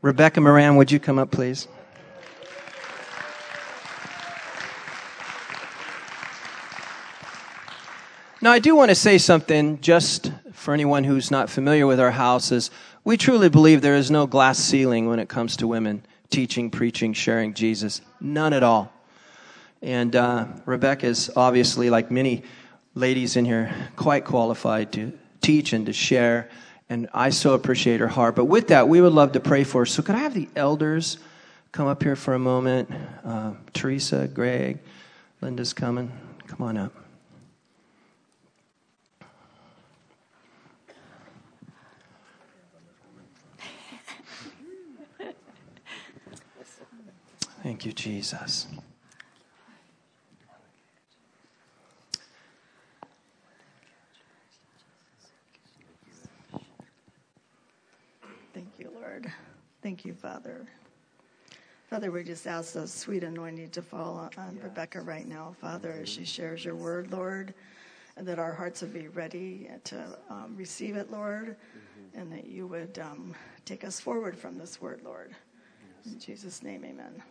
Rebecca Moran, would you come up, please? Now, I do want to say something just for anyone who's not familiar with our houses. We truly believe there is no glass ceiling when it comes to women teaching, preaching, sharing Jesus. None at all. And uh, Rebecca is obviously, like many ladies in here, quite qualified to teach and to share. And I so appreciate her heart. But with that, we would love to pray for her. So, could I have the elders come up here for a moment? Uh, Teresa, Greg, Linda's coming. Come on up. Thank you, Jesus. Thank you, Lord. Thank you, Father. Father, we just ask the sweet anointing to fall on yes. Rebecca right now, Father, as she shares your word, Lord, and that our hearts would be ready to um, receive it, Lord, mm-hmm. and that you would um, take us forward from this word, Lord. Yes. In Jesus' name, amen.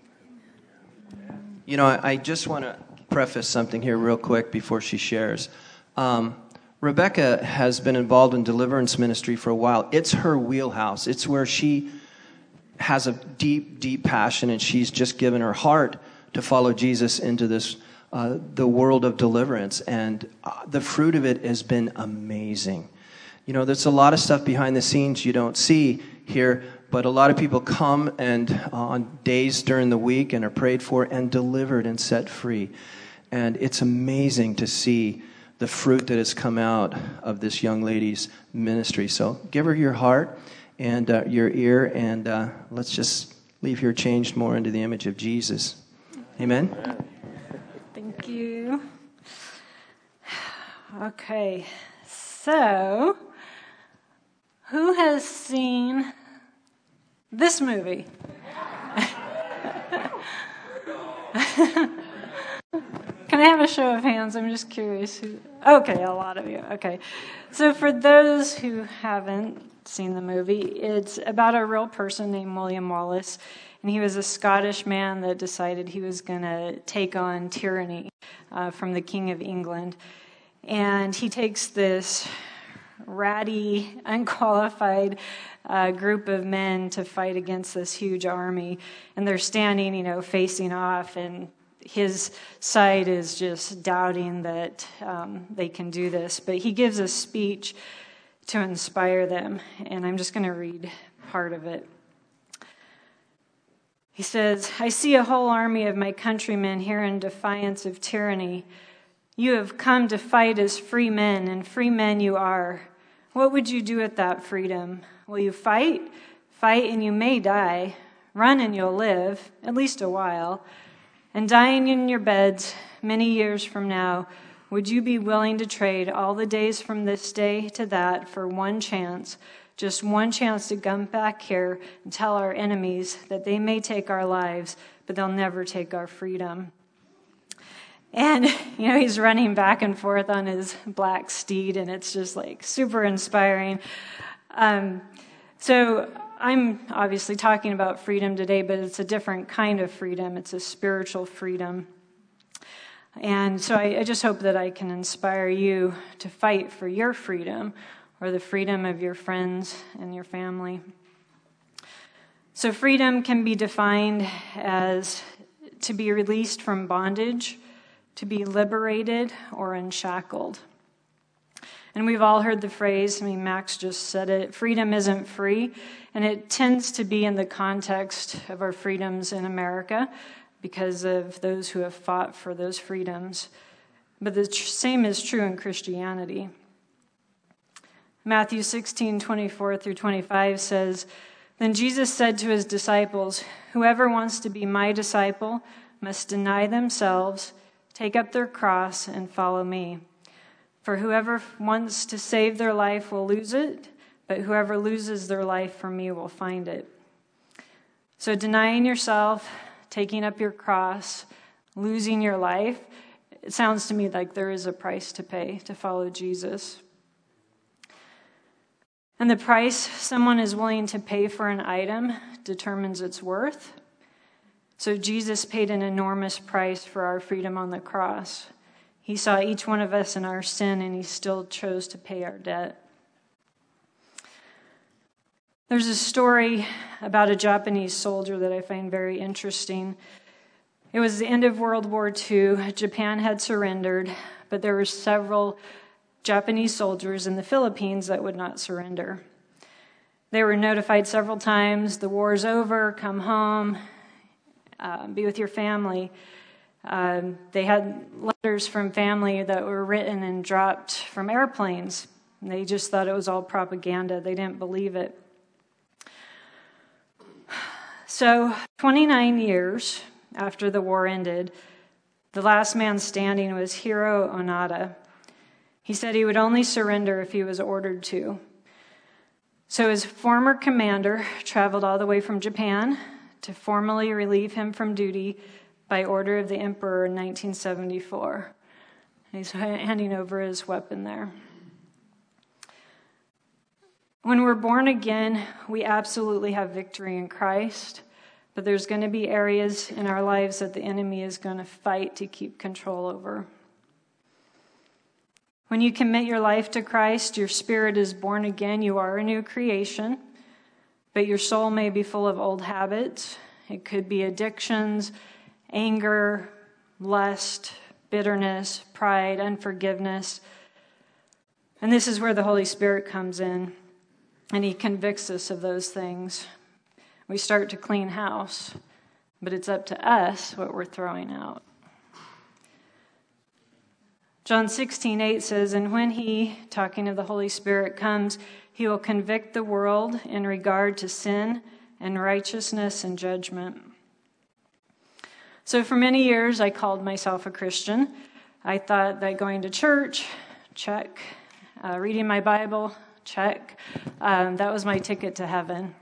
You know, I, just want to preface something here real quick before she shares. Um, Rebecca has been involved in deliverance ministry for a while. It's her wheelhouse. It's where she has a deep, deep passion, and she's just given her heart to follow Jesus into this uh, the world of deliverance. And uh, the fruit of it has been amazing. You know, there's a lot of stuff behind the scenes you don't see here, but a lot of people come and uh, on days during the week and are prayed for and delivered and set free. And it's amazing to see the fruit that has come out of this young lady's ministry. So give her your heart and uh, your ear, and uh, let's just leave here changed more into the image of Jesus. Amen. Thank you. Okay, so who has seen this movie. Can I have a show of hands? I'm just curious. Who... Okay, a lot of you. Okay. So, for those who haven't seen the movie, it's about a real person named William Wallace. And he was a Scottish man that decided he was going to take on tyranny uh, from the King of England. And he takes this ratty, unqualified uh, group of men to fight against this huge army. And they're standing, you know, facing off, and his side is just doubting that um, they can do this. But he gives a speech to inspire them, and I'm just going to read part of it. He says, I see a whole army of my countrymen here in defiance of tyranny. You have come to fight as free men, and free men you are. What would you do with that freedom? Will you fight? Fight and you may die. Run and you'll live, at least a while. And dying in your beds many years from now, would you be willing to trade all the days from this day to that for one chance, just one chance to come back here and tell our enemies that they may take our lives, but they'll never take our freedom? And, you know, he's running back and forth on his black steed, and it's just like super inspiring. Um, so I'm obviously talking about freedom today, but it's a different kind of freedom. It's a spiritual freedom. And so I, I, just hope that I can inspire you to fight for your freedom or the freedom of your friends and your family. So, freedom can be defined as to be released from bondage, to be liberated, or unshackled. And we've all heard the phrase, I mean, Max just said it freedom isn't free. And it tends to be in the context of our freedoms in America because of those who have fought for those freedoms. But the same is true in Christianity. Matthew 16, 24 through 25 says, Then Jesus said to his disciples, Whoever wants to be my disciple must deny themselves, take up their cross, and follow me. For whoever wants to save their life will lose it, but whoever loses their life for me will find it. So, denying yourself, taking up your cross, losing your life, it sounds to me like there is a price to pay to follow Jesus. And the price someone is willing to pay for an item determines its worth. So Jesus paid an enormous price for our freedom on the cross. He saw each one of us in our sin and he still chose to pay our debt. There's a story about a Japanese soldier that I find very interesting. It was the end of World War II. Japan had surrendered, but there were several Japanese soldiers in the Philippines that would not surrender. They were notified several times the war's over, come home, uh, be with your family. Um, they had letters from family that were written and dropped from airplanes. They just thought it was all propaganda, they didn't believe it. So, 29 years after the war ended, the last man standing was Hiroo Onoda. He said he would only surrender if he was ordered to. So his former commander traveled all the way from Japan to formally relieve him from duty by order of the emperor in 1974. He's handing over his weapon there. When we're born again, we absolutely have victory in Christ, but there's going to be areas in our lives that the enemy is going to fight to keep control over. When you commit your life to Christ, your spirit is born again, you are a new creation, but your soul may be full of old habits. It could be addictions, anger, lust, bitterness, pride, unforgiveness. And this is where the Holy Spirit comes in and he convicts us of those things. We start to clean house, but it's up to us what we're throwing out. John 16, 8 says, And when he, talking of the Holy Spirit, comes, he will convict the world in regard to sin and righteousness and judgment. So, for many years, I called myself a Christian. I thought that going to church, check. Uh, reading my Bible, check. Um, that was my ticket to heaven.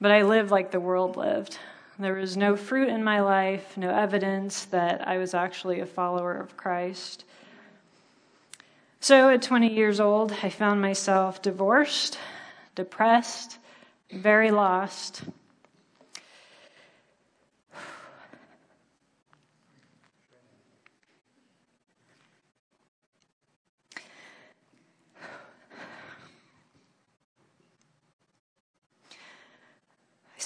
But I lived like the world lived. There was no fruit in my life, no evidence that I was actually a follower of Christ. So at 20 years old, I found myself divorced, depressed, very lost.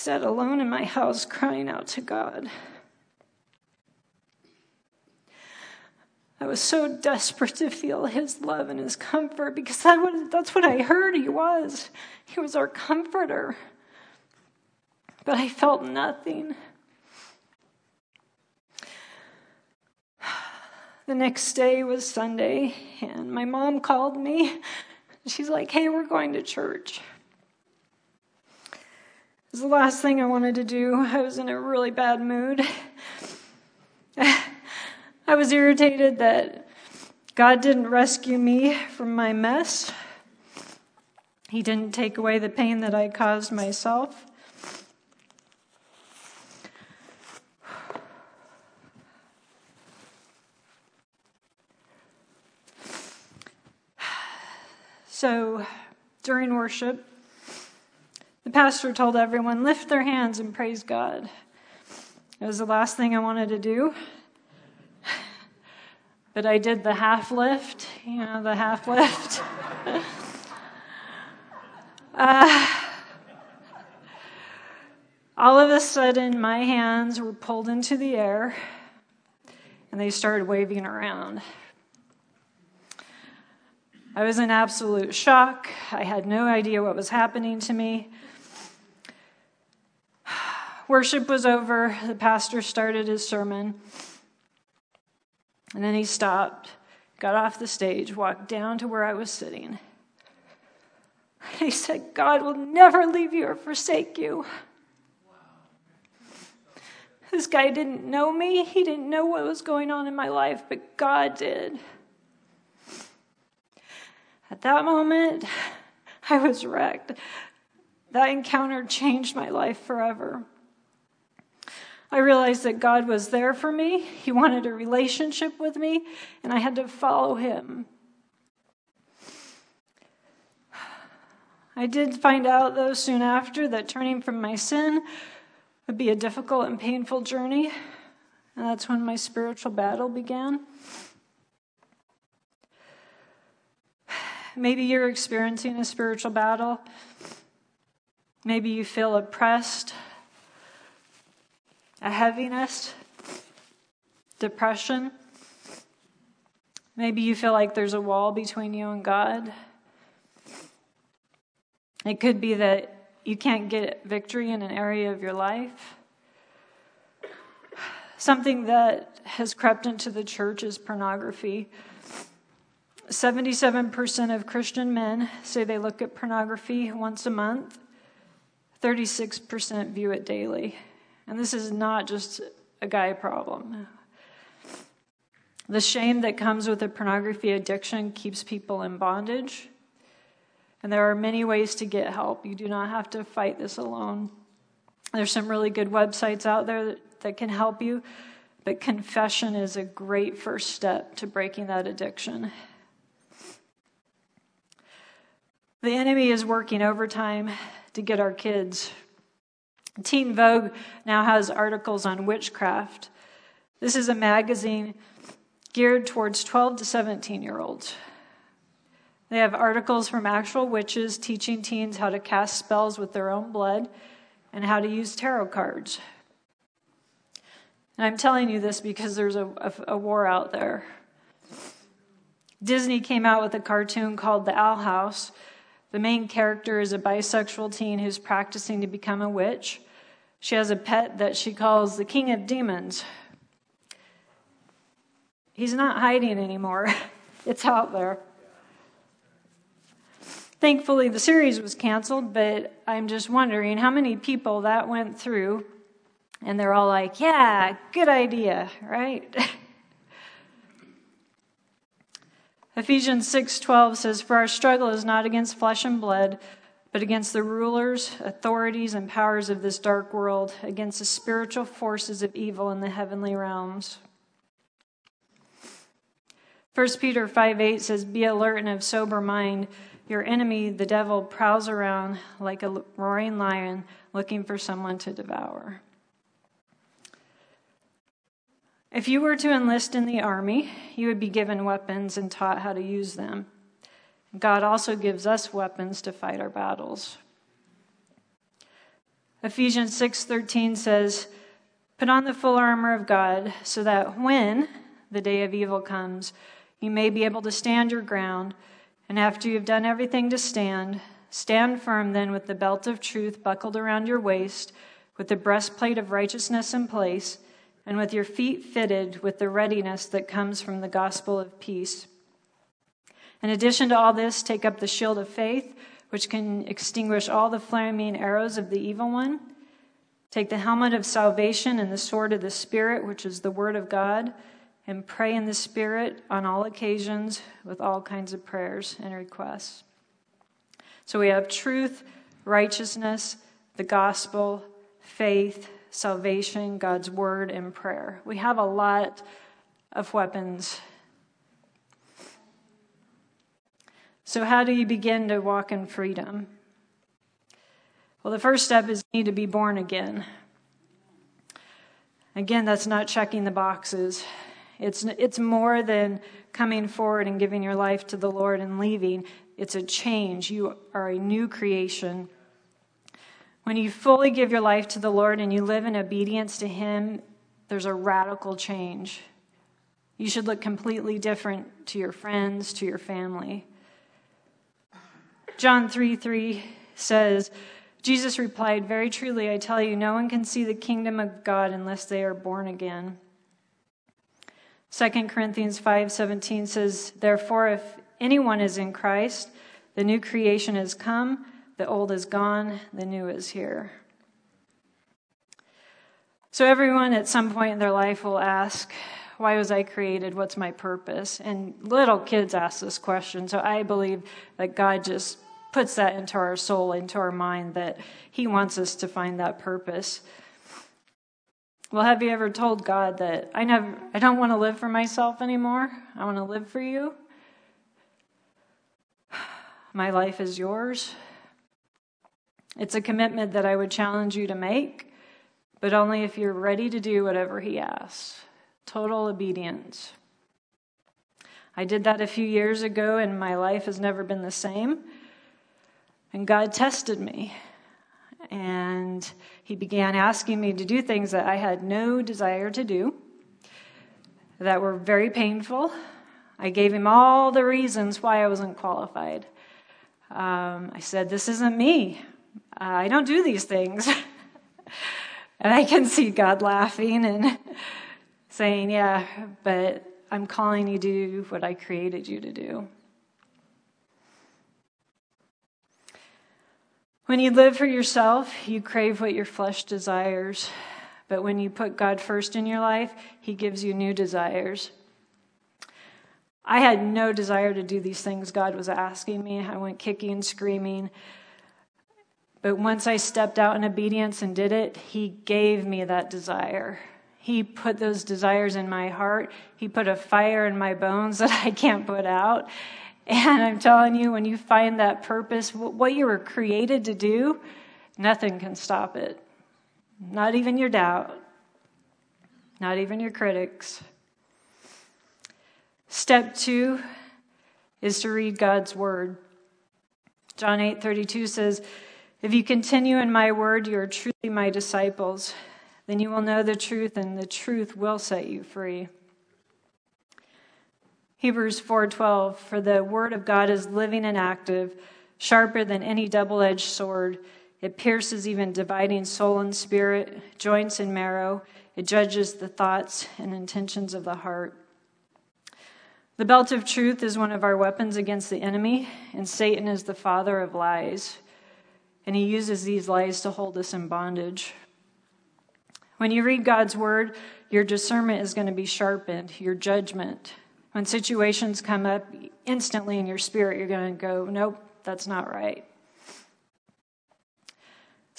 Sat alone in my house crying out to God. I was so desperate to feel his love and his comfort because that was, that's what I heard he was. He was our comforter. But I felt nothing. The next day was Sunday, and my mom called me. She's like, Hey, we're going to church. It was the last thing I wanted to do. I was in a really bad mood. I was irritated that God didn't rescue me from my mess. He didn't take away the pain that I caused myself. So during worship, the pastor told everyone, lift their hands and praise God. It was the last thing I wanted to do. But I did the half lift, you know, the half lift. uh, all of a sudden, my hands were pulled into the air and they started waving around. I was in absolute shock. I had no idea what was happening to me. Worship was over. The pastor started his sermon. And then he stopped, got off the stage, walked down to where I was sitting. He said, God will never leave you or forsake you. This guy didn't know me. He didn't know what was going on in my life, but God did. At that moment, I was wrecked. That encounter changed my life forever. I realized that God was there for me. He wanted a relationship with me, and I had to follow Him. I did find out, though, soon after that turning from my sin would be a difficult and painful journey. And that's when my spiritual battle began. Maybe you're experiencing a spiritual battle. Maybe you feel oppressed, a heaviness, depression. Maybe you feel like there's a wall between you and God. It could be that you can't get victory in an area of your life. Something that has crept into the church is pornography. 77% of Christian men say they look at pornography once a month, 36% view it daily. And this is not just a guy problem. The shame that comes with a pornography addiction keeps people in bondage. And there are many ways to get help. You do not have to fight this alone. There's some really good websites out there that, that can help you, but confession is a great first step to breaking that addiction. The enemy is working overtime to get our kids. Teen Vogue now has articles on witchcraft. This is a magazine geared towards 12 to 17 year olds. They have articles from actual witches teaching teens how to cast spells with their own blood and how to use tarot cards. And I'm telling you this because there's a, a, a war out there. Disney came out with a cartoon called The Owl House. The main character is a bisexual teen who's practicing to become a witch. She has a pet that she calls the King of Demons. He's not hiding anymore, it's out there. Thankfully, the series was canceled, but I'm just wondering how many people that went through, and they're all like, yeah, good idea, right? Ephesians 6:12 says for our struggle is not against flesh and blood but against the rulers, authorities and powers of this dark world, against the spiritual forces of evil in the heavenly realms. 1 Peter 5 8 says, Be alert and of sober mind. Your enemy, the devil, prowls around like a roaring lion looking for someone to devour. If you were to enlist in the army, you would be given weapons and taught how to use them. God also gives us weapons to fight our battles. Ephesians 6:13 says, "Put on the full armor of God so that when the day of evil comes, you may be able to stand your ground." And after you've done everything to stand, stand firm then with the belt of truth buckled around your waist, with the breastplate of righteousness in place, and with your feet fitted with the readiness that comes from the gospel of peace. In addition to all this, take up the shield of faith, which can extinguish all the flaming arrows of the evil one. Take the helmet of salvation and the sword of the Spirit, which is the word of God and pray in the Spirit on all occasions with all kinds of prayers and requests. So we have truth, righteousness, the gospel, faith, salvation, God's word, and prayer. We have a lot of weapons. So, how do you begin to walk in freedom? Well, the first step is you need to be born again. Again, that's not checking the boxes. It's, it's more than coming forward and giving your life to the Lord and leaving. It's a change. You are a new creation. When you fully give your life to the Lord and you live in obedience to Him, there's a radical change. You should look completely different to your friends, to your family. John 3 3 says, Jesus replied, Very truly, I tell you, no one can see the kingdom of God unless they are born again. 2 Corinthians 5:17 says, "Therefore if anyone is in Christ, the new creation has come, the old is gone, the new is here." So everyone at some point in their life will ask, why was I created? What's my purpose? And little kids ask this question. So I believe that God just puts that into our soul, into our mind, that He wants us to find that purpose. Well, have you ever told God that I never I don't want to live for myself anymore? I want to live for you. My life is yours. It's a commitment that I would challenge you to make, but only if you're ready to do whatever He asks. Total obedience. I did that a few years ago, and my life has never been the same. And God tested me. And He began asking me to do things that I had no desire to do, that were very painful. I gave Him all the reasons why I wasn't qualified. Um, I said, This isn't me. I don't do these things. and I can see God laughing and saying, Yeah, but I'm calling you to do what I created you to do. When you live for yourself, you crave what your flesh desires. But when you put God first in your life, He gives you new desires. I had no desire to do these things God was asking me. I went kicking and screaming. But once I stepped out in obedience and did it, He gave me that desire. He put those desires in my heart. He put a fire in my bones that I can't put out. And I'm telling you, when you find that purpose, what you were created to do, nothing can stop it. Not even your doubt, not even your critics. Step two is to read God's word. John 8 32 says, if you continue in my word, you are truly my disciples. Then you will know the truth, and the truth will set you free. Hebrews 4:12 For the word of God is living and active, sharper than any double-edged sword. It pierces even dividing soul and spirit, joints and marrow. It judges the thoughts and intentions of the heart. The belt of truth is one of our weapons against the enemy, and Satan is the father of lies and he uses these lies to hold us in bondage. When you read God's word, your discernment is going to be sharpened, your judgment. When situations come up, instantly in your spirit, you're going to go, nope, that's not right.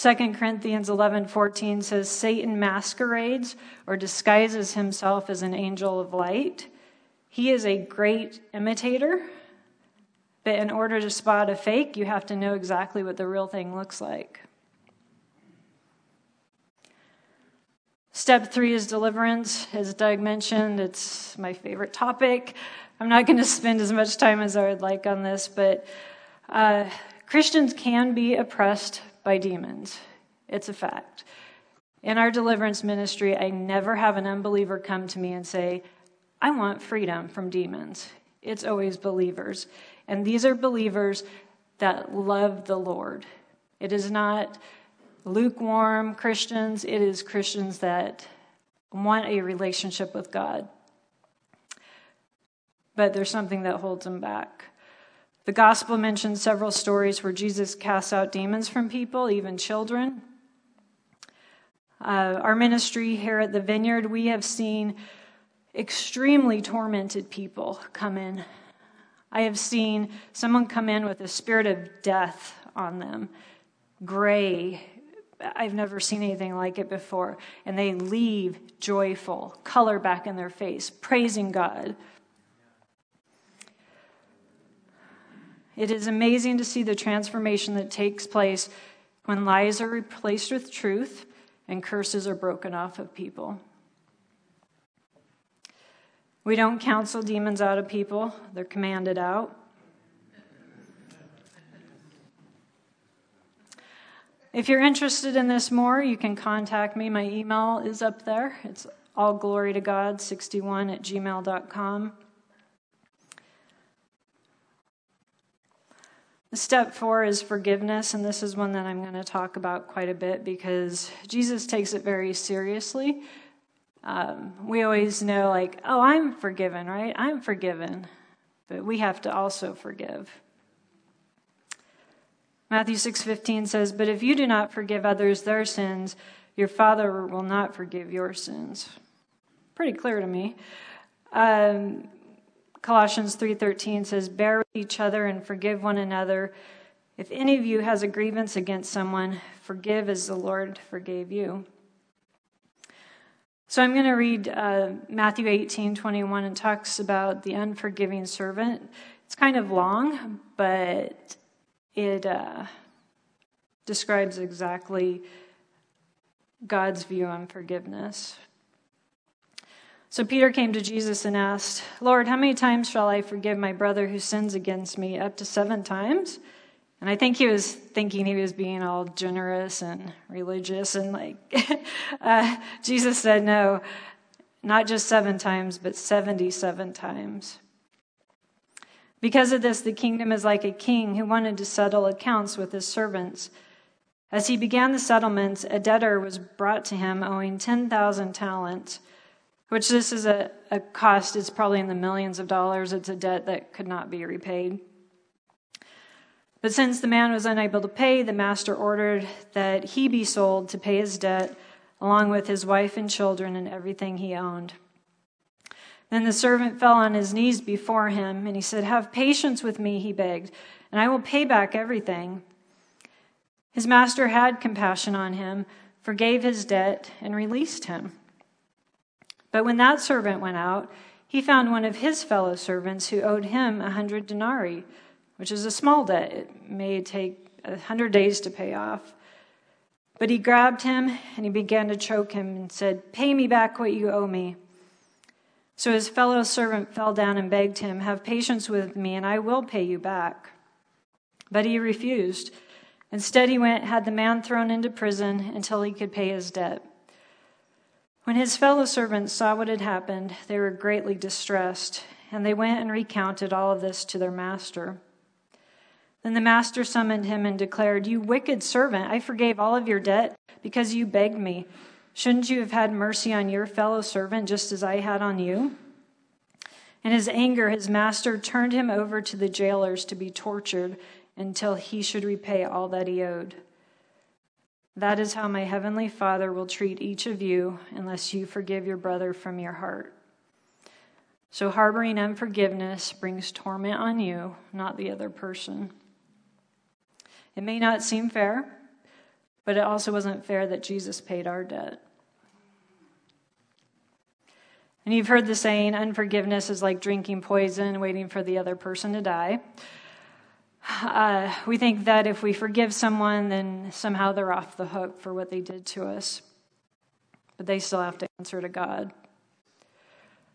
2 Corinthians 11:14 says Satan masquerades or disguises himself as an angel of light. He is a great imitator but in order to spot a fake, you have to know exactly what the real thing looks like. Step three is deliverance. As Doug mentioned, it's my favorite topic. I'm not going to spend as much time as I would like on this, but uh, Christians can be oppressed by demons. It's a fact. In our deliverance ministry, I never have an unbeliever come to me and say, I want freedom from demons. It's always believers. And these are believers that love the Lord. It is not lukewarm Christians, it is Christians that want a relationship with God. But there's something that holds them back. The gospel mentions several stories where Jesus casts out demons from people, even children. Uh, our ministry here at the Vineyard, we have seen extremely tormented people come in I have seen someone come in with a spirit of death on them, gray. I've never seen anything like it before. And they leave joyful, color back in their face, praising God. It is amazing to see the transformation that takes place when lies are replaced with truth and curses are broken off of people. We don't counsel demons out of people, they're commanded out. If you're interested in this more, you can contact me. My email is up there. It's allglorytogod61 at gmail.com. Step four is forgiveness, and this is one that I'm going to talk about quite a bit because Jesus takes it very seriously. Um, we always know, like, oh, I'm forgiven, right? I'm forgiven. But we have to also forgive. Matthew 6:15 says, "But if you do not forgive others their sins, your Father will not forgive your sins." Pretty clear to me. Um, Colossians 3:13 says, "Bear with each other and forgive one another. If any of you has a grievance against someone, forgive as the Lord forgave you." So I'm going to read uh, Matthew 18, 21, and talks about the unforgiving servant. It's kind of long, but it, uh, describes exactly God's view on forgiveness. So Peter came to Jesus and asked, Lord, how many times shall I forgive my brother who sins against me? Up to seven times? And I think he was thinking he was being all generous and religious. And like, uh, Jesus said, no, not just seven times, but 77 times. Because of this, the kingdom is like a king who wanted to settle accounts with his servants. As he began the settlements, a debtor was brought to him owing 10,000 talents, which this is a, a cost, it's probably in the millions of dollars. It's a debt that could not be repaid. But since the man was unable to pay, the master ordered that he be sold to pay his debt, along with his wife and children and everything he owned. Then the servant fell on his knees before him, and he said, Have patience with me, he begged, and I will pay back everything. His master had compassion on him, forgave his debt, and released him. But when that servant went out, he found one of his fellow servants who owed him a hundred denarii, which is a small debt. It may take a hundred days to pay off. But he grabbed him and he began to choke him and said, Pay me back what you owe me. So his fellow servant fell down and begged him, Have patience with me, and I will pay you back. But he refused. Instead, he went, had the man thrown into prison until he could pay his debt. When his fellow servants saw what had happened, they were greatly distressed, and they went and recounted all of this to their master. Then the master summoned him and declared, You wicked servant, I forgave all of your debt because you begged me. Shouldn't you have had mercy on your fellow servant just as I had on you? In his anger, his master turned him over to the jailers to be tortured until he should repay all that he owed. That is how my heavenly Father will treat each of you unless you forgive your brother from your heart. So, harboring unforgiveness brings torment on you, not the other person. It may not seem fair, but it also wasn't fair that Jesus paid our debt. And you've heard the saying, unforgiveness is like drinking poison, waiting for the other person to die. Uh, we think that if we forgive someone, then somehow they're off the hook for what they did to us. But they still have to answer to God.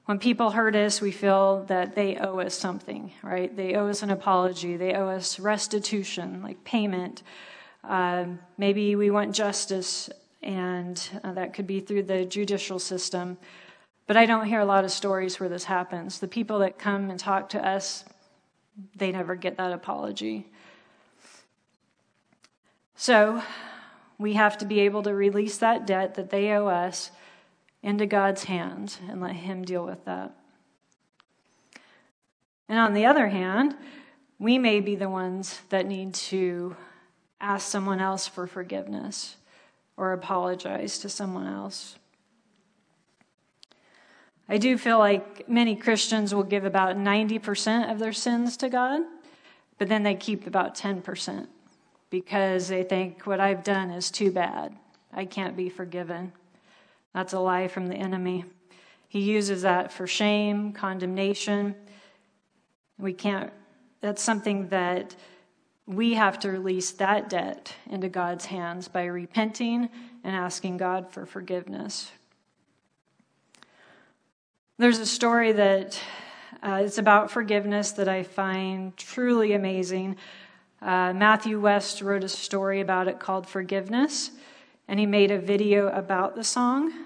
When people hurt us, we feel that they owe us something, right? They owe us an apology, they owe us restitution, like payment. Uh, maybe we want justice, and uh, that could be through the judicial system. But I don't hear a lot of stories where this happens. The people that come and talk to us they never get that apology. So we have to be able to release that debt that they owe us into God's hand and let Him deal with that. And on the other hand, we may be the ones that need to ask someone else for forgiveness or apologize to someone else. I do feel like many Christians will give about 90% of their sins to God, but then they keep about 10% because they think what I've done is too bad. I can't be forgiven. That's a lie from the enemy. He uses that for shame, condemnation. We can't, that's something that we have to release that debt into God's hands by repenting and asking God for forgiveness. There's a story that uh, it's about forgiveness that I find truly amazing. Uh, Matthew West wrote a story about it called Forgiveness, and he made a video about the song.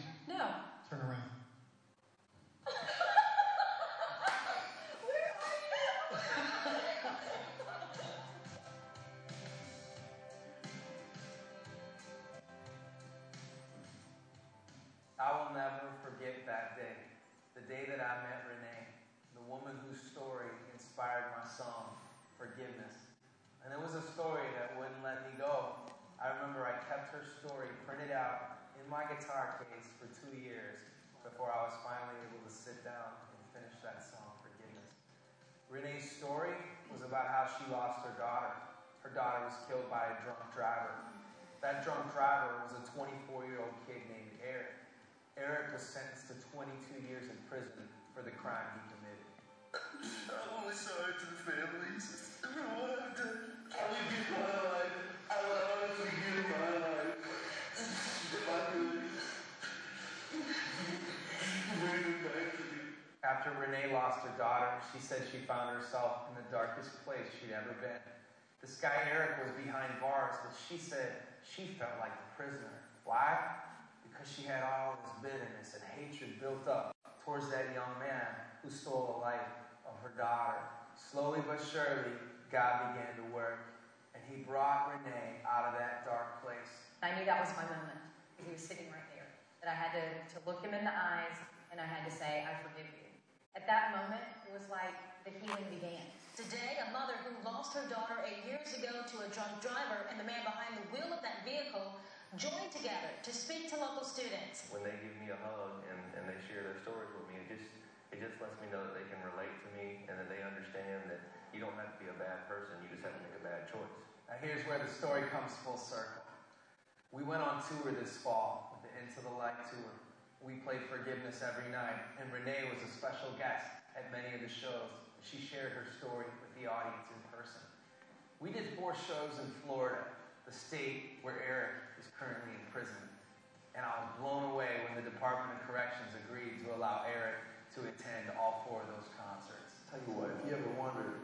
To the families. Done. Give my life. I give my life. If I could. After Renee lost her daughter, she said she found herself in the darkest place she'd ever been. This guy Eric was behind bars, but she said she felt like a prisoner. Why? Because she had all this bitterness and hatred built up towards that young man who stole a life her daughter. Slowly but surely, God began to work, and He brought Renee out of that dark place. I knew that was my moment because he was sitting right there. That I had to, to look him in the eyes and I had to say, I forgive you. At that moment, it was like the healing began. Today, a mother who lost her daughter eight years ago to a drunk driver and the man behind the wheel of that vehicle joined together to speak to local students. when they give me a hug and, and they share their stories with me, it just lets me know that they can relate to me and that they understand that you don't have to be a bad person, you just have to make a bad choice. Now, here's where the story comes full circle. We went on tour this fall with the Into the Light tour. We played Forgiveness every night, and Renee was a special guest at many of the shows. She shared her story with the audience in person. We did four shows in Florida, the state where Eric is currently in prison. And I was blown away when the Department of Corrections agreed to allow Eric to attend all four of those concerts. Tell you what, if you ever wondered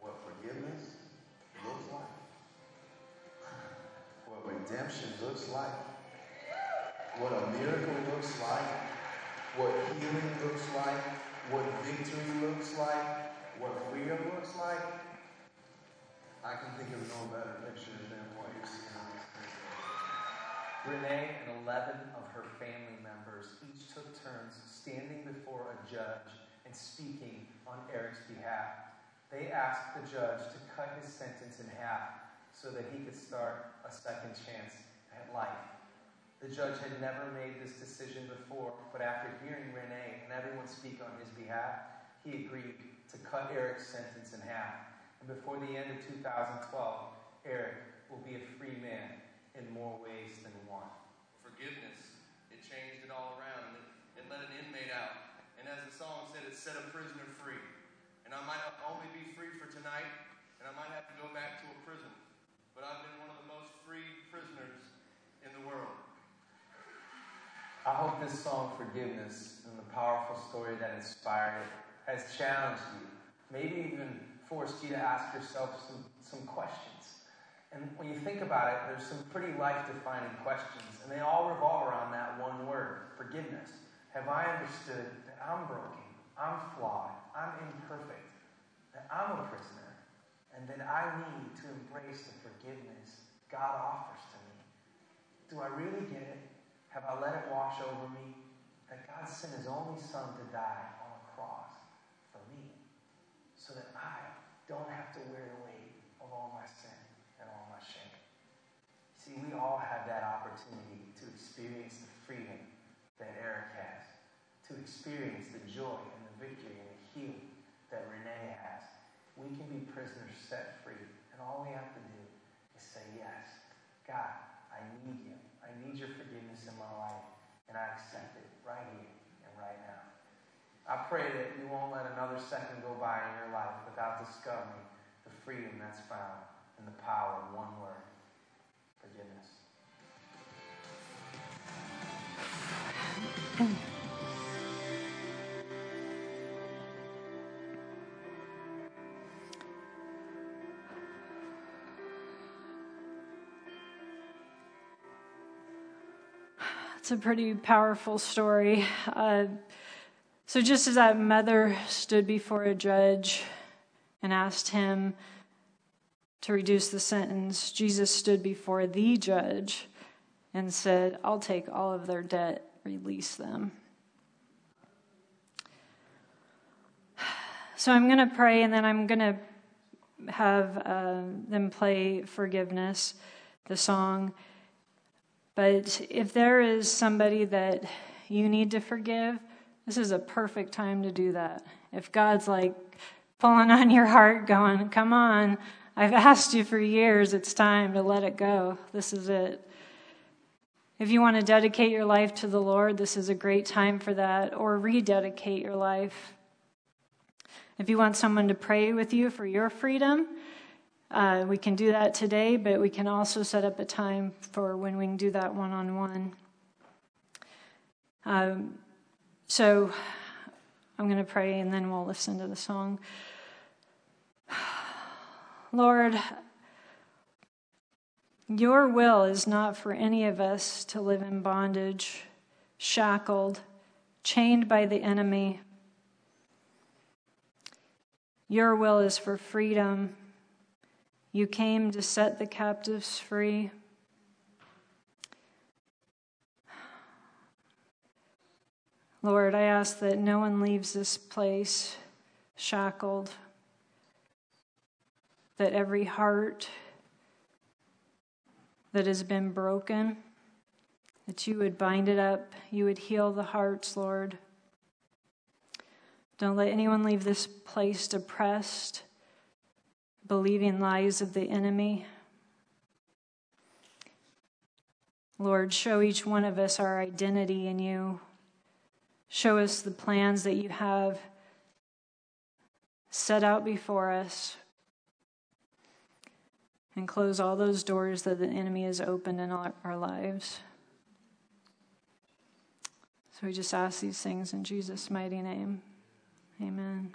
what forgiveness looks like, what redemption looks like, what a miracle looks like, what healing looks like, what victory looks like, what freedom looks like, I can think of no better picture than what you're seeing. Renee and 11 of her family members each took turns standing before a judge and speaking on Eric's behalf. They asked the judge to cut his sentence in half so that he could start a second chance at life. The judge had never made this decision before, but after hearing Renee and everyone speak on his behalf, he agreed to cut Eric's sentence in half. And before the end of 2012, Eric will be a free man in more ways than one. Forgiveness, it changed it all around. It, it let an inmate out. And as the song said, it set a prisoner free. And I might only be free for tonight, and I might have to go back to a prison, but I've been one of the most free prisoners in the world. I hope this song, Forgiveness, and the powerful story that inspired it has challenged you, maybe even forced you to ask yourself some, some questions. And when you think about it, there's some pretty life defining questions, and they all revolve around that one word forgiveness. Have I understood that I'm broken, I'm flawed, I'm imperfect, that I'm a prisoner, and that I need to embrace the forgiveness God offers to me? Do I really get it? Have I let it wash over me? That God sent his only son to die on a cross for me so that I don't have to wear the weight of all my sin and all my shame. See, we all have that opportunity to experience the freedom that Eric has, to experience the joy and the victory and the healing that Renee has. We can be prisoners set free, and all we have to do is say, Yes, God, I need you. I need your forgiveness in my life, and I accept it right here and right now. I pray that you won't let another second go by in your life without discovering the freedom that's found in the power of one word It's a pretty powerful story. Uh, so, just as that mother stood before a judge and asked him to reduce the sentence, Jesus stood before the judge and said, I'll take all of their debt, release them. So, I'm going to pray and then I'm going to have uh, them play forgiveness. the song. But if there is somebody that you need to forgive, this is a perfect time to do that. If God's like pulling on your heart, going, Come on, I've asked you for years, it's time to let it go. This is it. If you want to dedicate your life to the Lord, this is a great time for that, or rededicate your life. If you want someone to pray with you for your freedom, uh, we can do that today, but we can also set up a time for when we can do that one on one. So I'm going to pray and then we'll listen to the song. Lord, your will is not for any of us to live in bondage, shackled, chained by the enemy. Your will is for freedom. You came to set the captives free. Lord, I ask that no one leaves this place shackled, that every heart that has been broken, that you would bind it up, you would heal the hearts, Lord. Don't let anyone leave this place depressed, believing lies of the enemy. Lord, show each one of us our identity in you. Show us the plans that you have set out before us and close all those doors that the enemy has opened in our, our lives. So we just ask these things in Jesus' mighty name. Amen.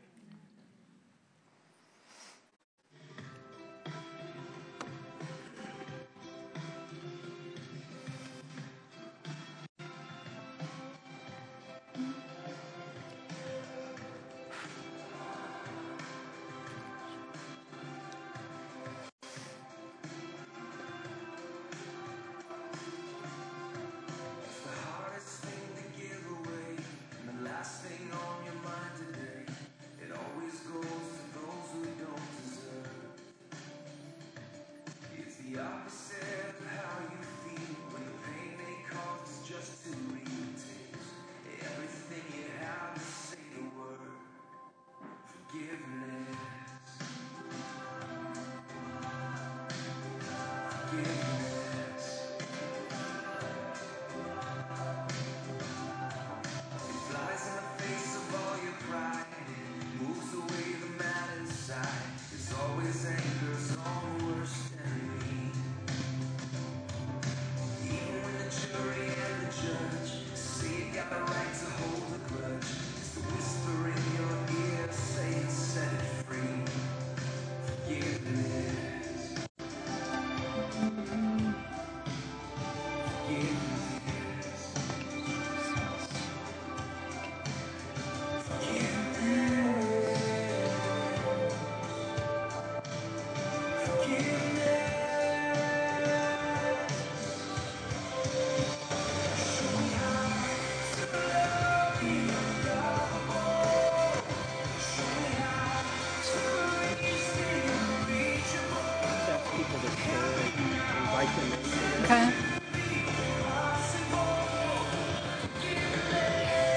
Okay.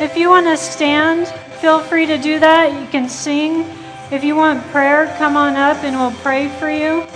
If you want to stand, feel free to do that. You can sing. If you want prayer, come on up and we'll pray for you.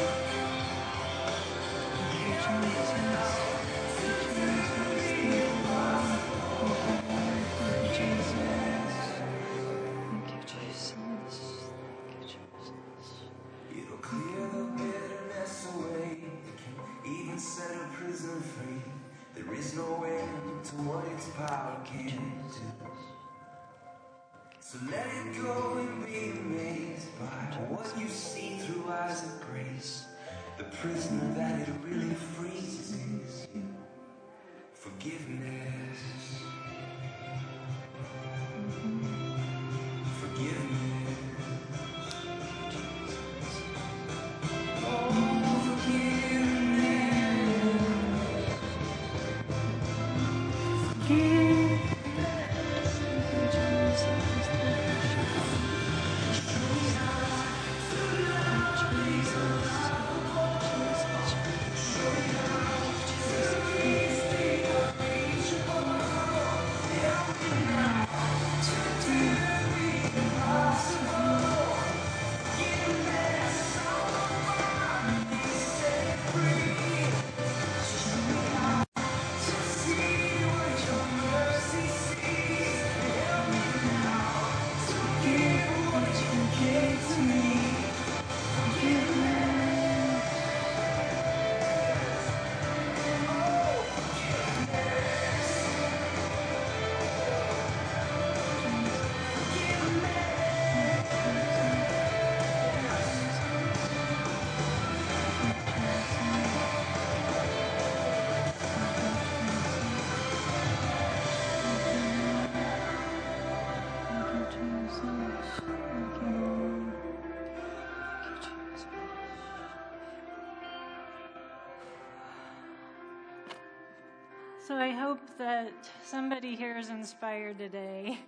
So I hope that somebody here is inspired today.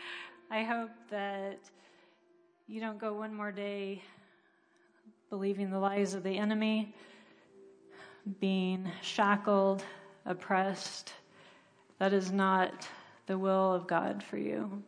I hope that you don't go one more day believing the lies of the enemy, being shackled, oppressed. That is not the will of God for you.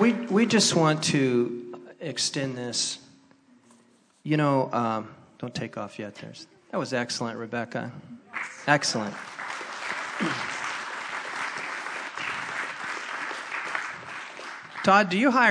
We, we just want to extend this. You know, um, don't take off yet. There's, that was excellent, Rebecca. Excellent. Todd, do you hire?